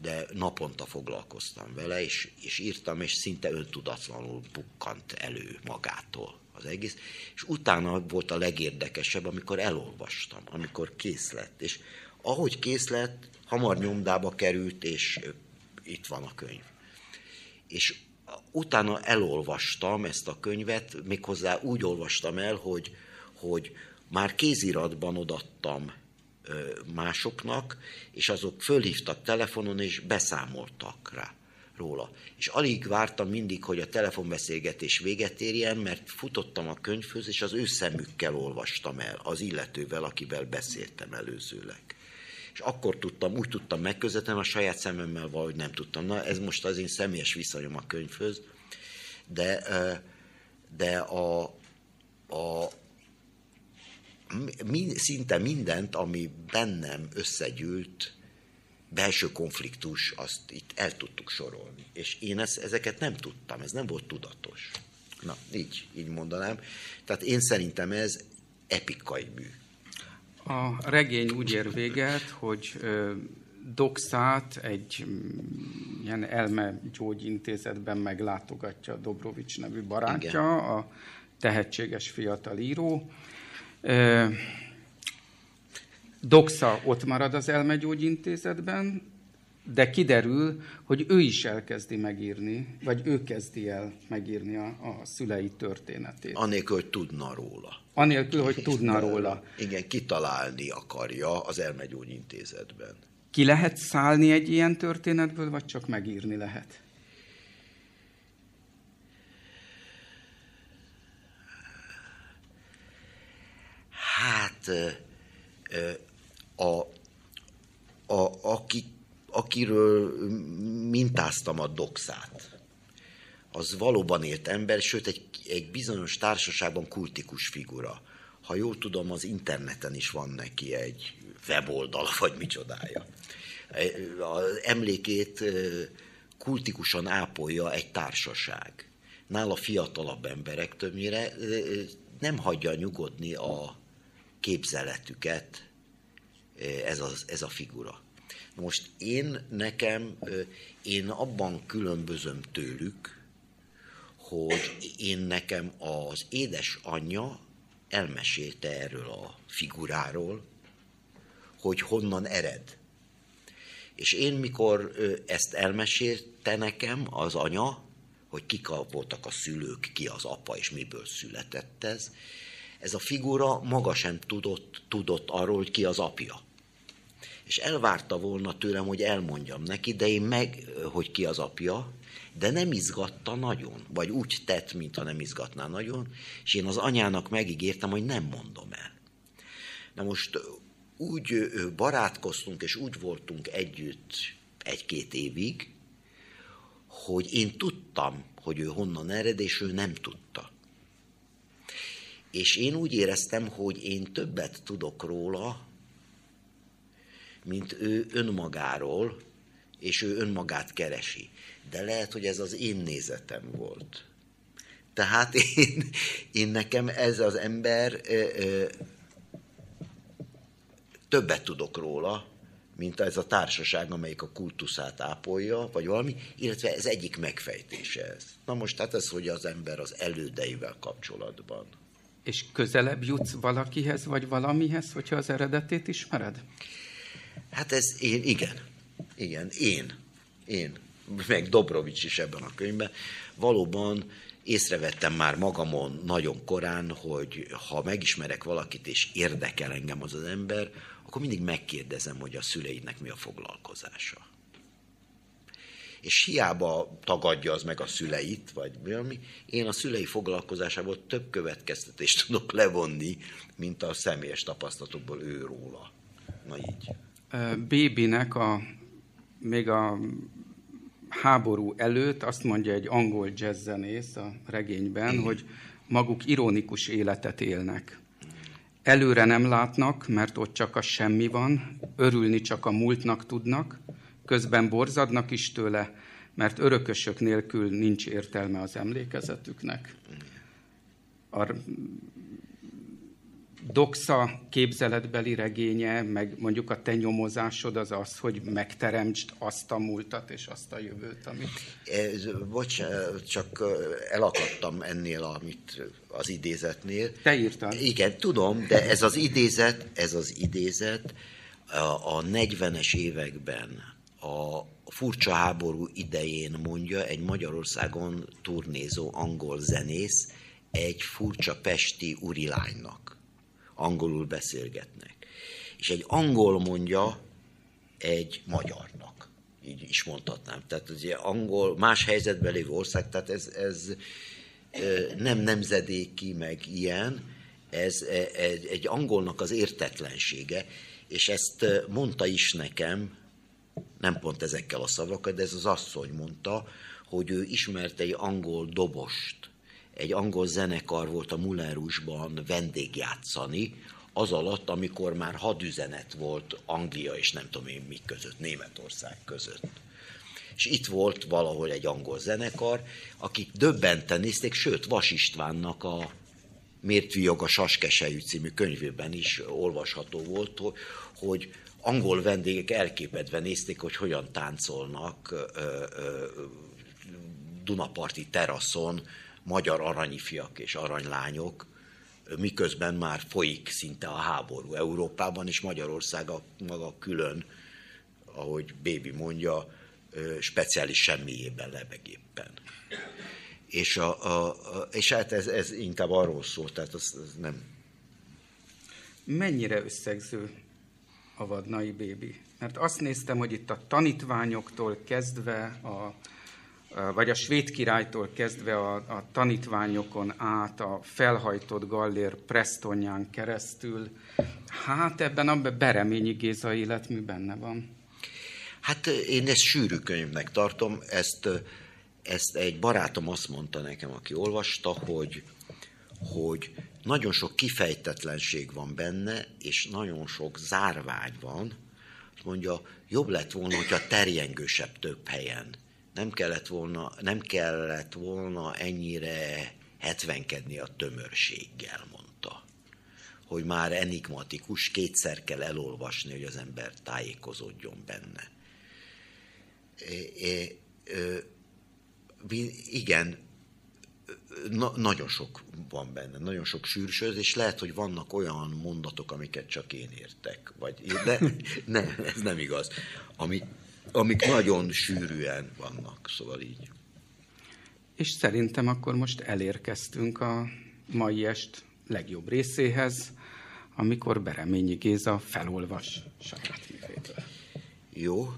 de naponta foglalkoztam vele, és, és írtam, és szinte öntudatlanul bukkant elő magától az egész. És utána volt a legérdekesebb, amikor elolvastam, amikor kész lett. És ahogy kész lett, hamar nyomdába került, és itt van a könyv. És utána elolvastam ezt a könyvet, méghozzá úgy olvastam el, hogy, hogy már kéziratban odattam másoknak, és azok fölhívtak telefonon, és beszámoltak rá róla. És alig vártam mindig, hogy a telefonbeszélgetés véget érjen, mert futottam a könyvhöz, és az ő szemükkel olvastam el, az illetővel, akivel beszéltem előzőleg. És akkor tudtam, úgy tudtam megközelíteni, a saját szememmel valahogy nem tudtam. Na, ez most az én személyes viszonyom a könyvhöz, de, de a, a, szinte mindent, ami bennem összegyűlt, belső konfliktus, azt itt el tudtuk sorolni. És én ezt, ezeket nem tudtam, ez nem volt tudatos. Na, így, így mondanám. Tehát én szerintem ez epikai mű. A regény úgy ér véget, hogy Doxát egy mm, ilyen elme gyógyintézetben meglátogatja Dobrovics nevű barátja, Igen. a tehetséges fiatal író. Doxa ott marad az elmegyógyintézetben, de kiderül, hogy ő is elkezdi megírni, vagy ő kezdi el megírni a, a szülei történetét. Anélkül, hogy tudna róla. Anélkül, hogy tudna róla. Igen, kitalálni akarja az elmegyógyintézetben. Ki lehet szállni egy ilyen történetből, vagy csak megírni lehet? Hát a, a, aki, akiről mintáztam a doxát, az valóban élt ember, sőt egy, egy bizonyos társaságban kultikus figura. Ha jól tudom, az interneten is van neki egy weboldala, vagy micsodája. Az emlékét kultikusan ápolja egy társaság. Nála fiatalabb emberek többnyire nem hagyja nyugodni a képzeletüket ez, az, ez a figura. Most én nekem, én abban különbözöm tőlük, hogy én nekem az édesanyja elmesélte erről a figuráról, hogy honnan ered. És én, mikor ezt elmesélte nekem az anya, hogy kik voltak a szülők, ki az apa, és miből született ez, ez a figura maga sem tudott, tudott arról, hogy ki az apja. és elvárta volna tőlem, hogy elmondjam neki, de én meg, hogy ki az apja, de nem izgatta nagyon, vagy úgy tett, mintha nem izgatná nagyon, és én az anyának megígértem, hogy nem mondom el. Na most úgy barátkoztunk, és úgy voltunk együtt egy-két évig, hogy én tudtam, hogy ő honnan ered, és ő nem tudta. És én úgy éreztem, hogy én többet tudok róla, mint ő önmagáról, és ő önmagát keresi. De lehet, hogy ez az én nézetem volt. Tehát én, én nekem ez az ember ö, ö, többet tudok róla, mint ez a társaság, amelyik a kultuszát ápolja, vagy valami, illetve ez egyik megfejtése ez. Na most hát ez, hogy az ember az elődeivel kapcsolatban. És közelebb jutsz valakihez, vagy valamihez, hogyha az eredetét ismered? Hát ez én, igen. Igen, én. Én. Meg Dobrovics is ebben a könyvben. Valóban észrevettem már magamon nagyon korán, hogy ha megismerek valakit, és érdekel engem az az ember, akkor mindig megkérdezem, hogy a szüleidnek mi a foglalkozása. És hiába tagadja az meg a szüleit, vagy valami, én a szülei foglalkozásából több következtetést tudok levonni, mint a személyes tapasztalatokból ő róla. Na így. Bébinek a, még a háború előtt azt mondja egy angol jazzzenész a regényben, Igen. hogy maguk ironikus életet élnek. Előre nem látnak, mert ott csak a semmi van, örülni csak a múltnak tudnak, közben borzadnak is tőle, mert örökösök nélkül nincs értelme az emlékezetüknek. A Doxa képzeletbeli regénye, meg mondjuk a te nyomozásod az az, hogy megteremtsd azt a múltat és azt a jövőt, amit... Ez, bocs, csak elakadtam ennél, amit az idézetnél. Te írtad. Igen, tudom, de ez az idézet, ez az idézet a 40-es években a furcsa háború idején mondja egy Magyarországon turnézó angol zenész egy furcsa pesti urilánynak angolul beszélgetnek. És egy angol mondja egy magyarnak, így is mondhatnám. Tehát ugye angol, más helyzetben lévő ország, tehát ez, ez nem nemzedéki, meg ilyen, ez egy, egy angolnak az értetlensége, és ezt mondta is nekem, nem pont ezekkel a szavakkal, de ez az asszony mondta, hogy ő ismerte egy angol dobost, egy angol zenekar volt a Moulin Rouge-ban vendégjátszani, az alatt, amikor már hadüzenet volt Anglia és nem tudom én mik között, Németország között. És itt volt valahol egy angol zenekar, akik döbbenten nézték, sőt, Vas Istvánnak a Miért viog a Saskesejű című könyvében is olvasható volt, hogy angol vendégek elképedve nézték, hogy hogyan táncolnak Dunaparti teraszon magyar aranyifiak és aranylányok, miközben már folyik szinte a háború Európában, és Magyarország a maga külön, ahogy Bébi mondja, speciális semmiében lebegéppen. És, a, a, a, és hát ez, ez inkább arról szól, tehát az, az nem... Mennyire összegző a vadnai bébi? Mert azt néztem, hogy itt a tanítványoktól kezdve a vagy a svéd királytól kezdve a, a tanítványokon át, a felhajtott gallér Prestonján keresztül, hát ebben a Bereményi Géza életmű benne van. Hát én ezt sűrű könyvnek tartom, ezt, ezt egy barátom azt mondta nekem, aki olvasta, hogy, hogy nagyon sok kifejtetlenség van benne, és nagyon sok zárvágy van. Azt mondja, jobb lett volna, hogyha terjengősebb több helyen nem kellett volna, nem kellett volna ennyire hetvenkedni a tömörséggel, mondta. Hogy már enigmatikus, kétszer kell elolvasni, hogy az ember tájékozódjon benne. É, é, ö, igen, na, nagyon sok van benne, nagyon sok sűrűsöd, és lehet, hogy vannak olyan mondatok, amiket csak én értek, vagy de ne, ez nem igaz, amit amik nagyon sűrűen vannak, szóval így. És szerintem akkor most elérkeztünk a mai est legjobb részéhez, amikor Bereményi Géza felolvas saját művétől. Jó.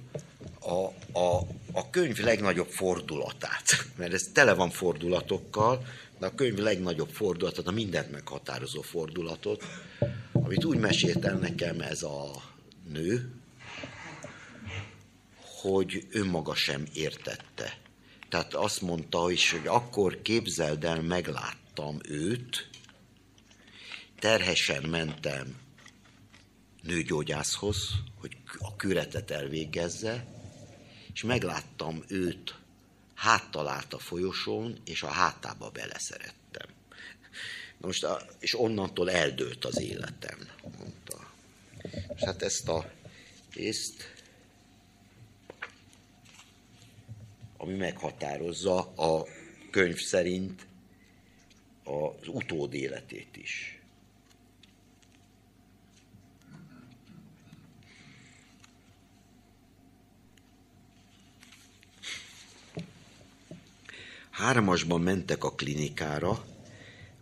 A, a, a könyv legnagyobb fordulatát, mert ez tele van fordulatokkal, de a könyv legnagyobb fordulatot, a mindent meghatározó fordulatot, amit úgy mesélt el nekem ez a nő, hogy önmaga sem értette. Tehát azt mondta is, hogy akkor képzeld el, megláttam őt, terhesen mentem nőgyógyászhoz, hogy a küretet elvégezze, és megláttam őt háttalált a folyosón, és a hátába beleszerettem. Na most, és onnantól eldőlt az életem, mondta. És hát ezt a részt, ami meghatározza a könyv szerint az utód életét is. Hármasban mentek a klinikára,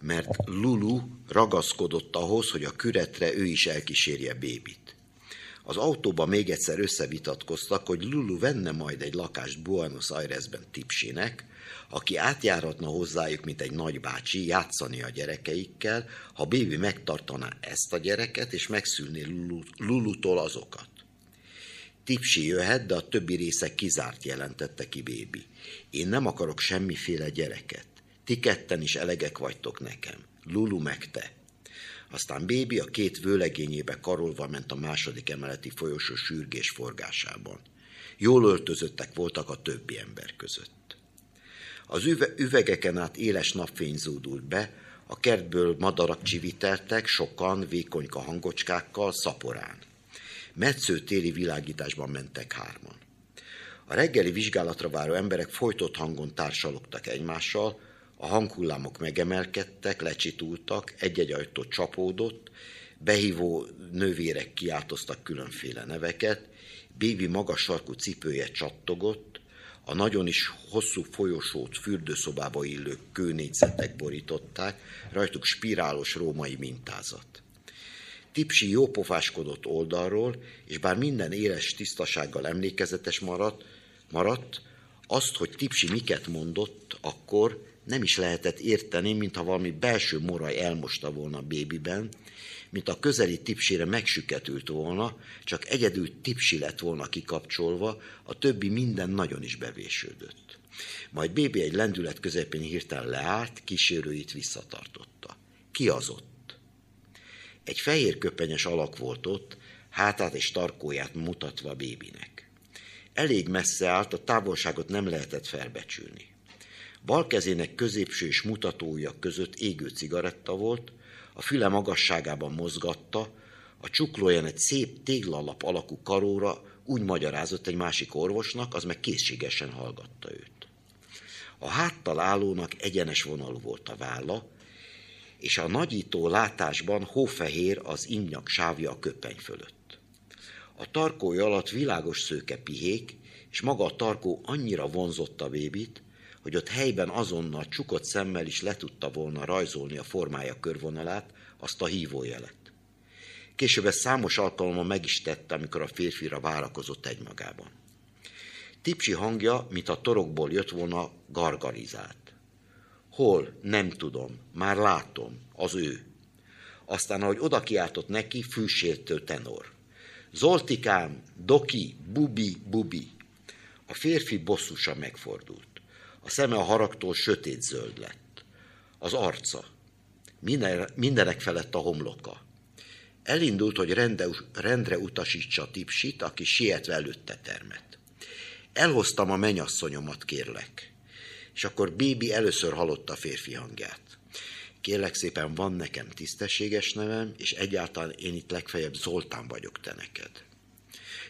mert Lulu ragaszkodott ahhoz, hogy a küretre ő is elkísérje bébit. Az autóban még egyszer összevitatkoztak, hogy Lulu venne majd egy lakást Buenos Airesben Tipsinek, aki átjáratna hozzájuk, mint egy nagybácsi, játszani a gyerekeikkel, ha bébi megtartaná ezt a gyereket, és megszülné Lulutól azokat. Tipsi jöhet, de a többi része kizárt, jelentette ki bébi. Én nem akarok semmiféle gyereket. Ti ketten is elegek vagytok nekem. Lulu meg te. Aztán bébi a két vőlegényébe karolva ment a második emeleti folyosó sürgés forgásában. Jól öltözöttek voltak a többi ember között. Az üve- üvegeken át éles napfény zúdult be, a kertből madarak csiviteltek, sokan vékonyka hangocskákkal, szaporán. Metsző téli világításban mentek hárman. A reggeli vizsgálatra váró emberek folytott hangon társalogtak egymással, a hanghullámok megemelkedtek, lecsitultak, egy-egy ajtó csapódott, behívó nővérek kiáltoztak különféle neveket, Bébi magas sarkú cipője csattogott, a nagyon is hosszú folyosót fürdőszobába illő kőnégyzetek borították, rajtuk spirálos római mintázat. Tipsi jópofáskodott oldalról, és bár minden éles tisztasággal emlékezetes maradt, maradt, azt, hogy Tipsi miket mondott, akkor nem is lehetett érteni, mintha valami belső moraj elmosta volna a bébiben, mint a közeli tipsére megsüketült volna, csak egyedül tipsi lett volna kikapcsolva, a többi minden nagyon is bevésődött. Majd bébi egy lendület közepén hirtelen leállt, kísérőit visszatartotta. Ki az ott? Egy fehér köpenyes alak volt ott, hátát és tarkóját mutatva bébinek. Elég messze állt, a távolságot nem lehetett felbecsülni. Bal kezének középső és mutatója között égő cigaretta volt, a füle magasságában mozgatta, a csuklóján egy szép téglalap alakú karóra úgy magyarázott egy másik orvosnak, az meg készségesen hallgatta őt. A háttal állónak egyenes vonalú volt a válla, és a nagyító látásban hófehér az imnyak sávja a köpeny fölött. A tarkója alatt világos szőke pihék, és maga a tarkó annyira vonzotta bébit, hogy ott helyben azonnal csukott szemmel is le tudta volna rajzolni a formája körvonalát, azt a hívójelet. Később ezt számos alkalommal meg is tette, amikor a férfira várakozott egymagában. Tipsi hangja, mint a torokból jött volna, gargarizált. Hol? Nem tudom. Már látom. Az ő. Aztán, ahogy oda kiáltott neki, fűsértő tenor. Zoltikám, Doki, Bubi, Bubi. A férfi bosszusan megfordult. A szeme a haragtól sötét zöld lett. Az arca. Minden, mindenek felett a homloka. Elindult, hogy rendre, rendre utasítsa a tipsit, aki sietve előtte termet. Elhoztam a menyasszonyomat, kérlek. És akkor Bébi először hallotta a férfi hangját. Kérlek szépen, van nekem tisztességes nevem, és egyáltalán én itt legfeljebb Zoltán vagyok te neked.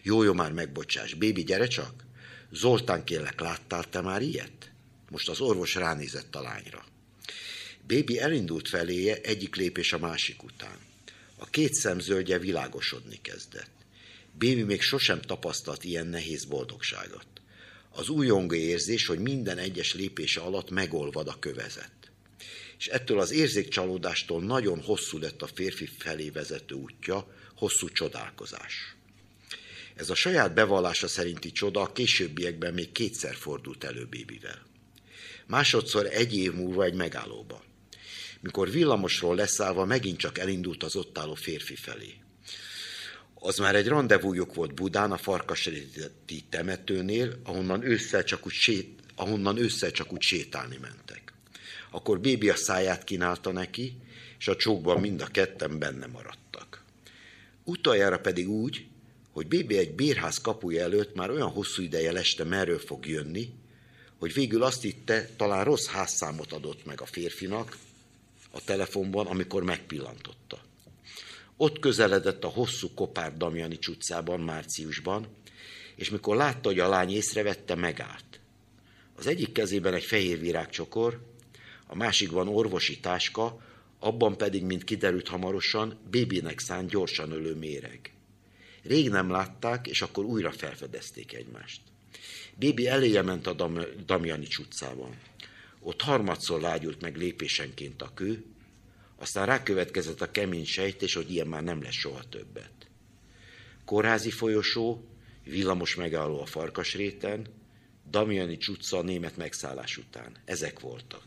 Jó, jó, már megbocsáss. Bébi, gyere csak. Zoltán, kérlek, láttál te már ilyet? Most az orvos ránézett a lányra. Bébi elindult feléje egyik lépés a másik után. A két szemzöldje világosodni kezdett. Bébi még sosem tapasztalt ilyen nehéz boldogságot. Az újongó érzés, hogy minden egyes lépése alatt megolvad a kövezet. És ettől az érzékcsalódástól nagyon hosszú lett a férfi felé vezető útja, hosszú csodálkozás. Ez a saját bevallása szerinti csoda a későbbiekben még kétszer fordult elő bébivel. Másodszor egy év múlva egy megállóba. Mikor villamosról leszállva megint csak elindult az ott álló férfi felé. Az már egy rendezvújuk volt Budán, a Farkasréti temetőnél, ahonnan ősszel csak úgy, sét, ahonnan ősszel csak úgy sétálni mentek. Akkor Bébi a száját kínálta neki, és a csókban mind a ketten benne maradtak. Utoljára pedig úgy, hogy Bébi egy bérház kapuja előtt már olyan hosszú ideje leste, merről fog jönni, hogy végül azt hitte, talán rossz házszámot adott meg a férfinak a telefonban, amikor megpillantotta. Ott közeledett a hosszú Kopár Damjani utcában márciusban, és mikor látta, hogy a lány észrevette, megállt. Az egyik kezében egy fehér virágcsokor, a másikban orvosi táska, abban pedig, mint kiderült hamarosan, bébinek szánt gyorsan ölő méreg. Rég nem látták, és akkor újra felfedezték egymást. Bébi eléje ment a Dam- utcában. Ott harmadszor lágyult meg lépésenként a kő, aztán rákövetkezett a kemény sejtés, hogy ilyen már nem lesz soha többet. Kórházi folyosó, villamos megálló a Farkasréten, Damiani utca a német megszállás után. Ezek voltak.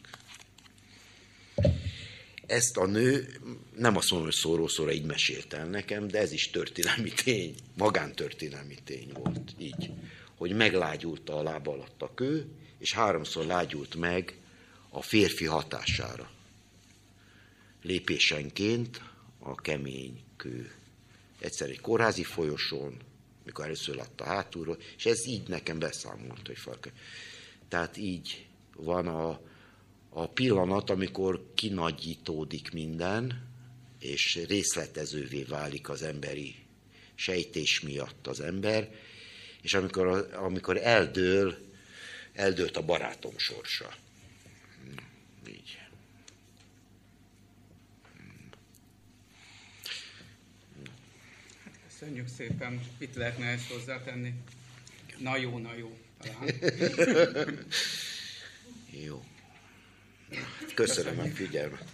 Ezt a nő, nem azt mondom, hogy szóról-szóra így mesélt el nekem, de ez is történelmi tény, magántörténelmi tény volt, így, hogy meglágyulta a lába alatt a kő, és háromszor lágyult meg a férfi hatására. Lépésenként a kemény kő. Egyszer egy kórházi folyosón, mikor először látta hátulról, és ez így nekem beszámolt, hogy farka. Tehát így van a, a pillanat, amikor kinagyítódik minden, és részletezővé válik az emberi sejtés miatt az ember, és amikor, amikor eldől, eldőlt a barátom sorsa. Így. Köszönjük szépen. Itt lehetne ezt hozzátenni. Na jó, na jó. Talán. Jó. Köszönöm a figyelmet.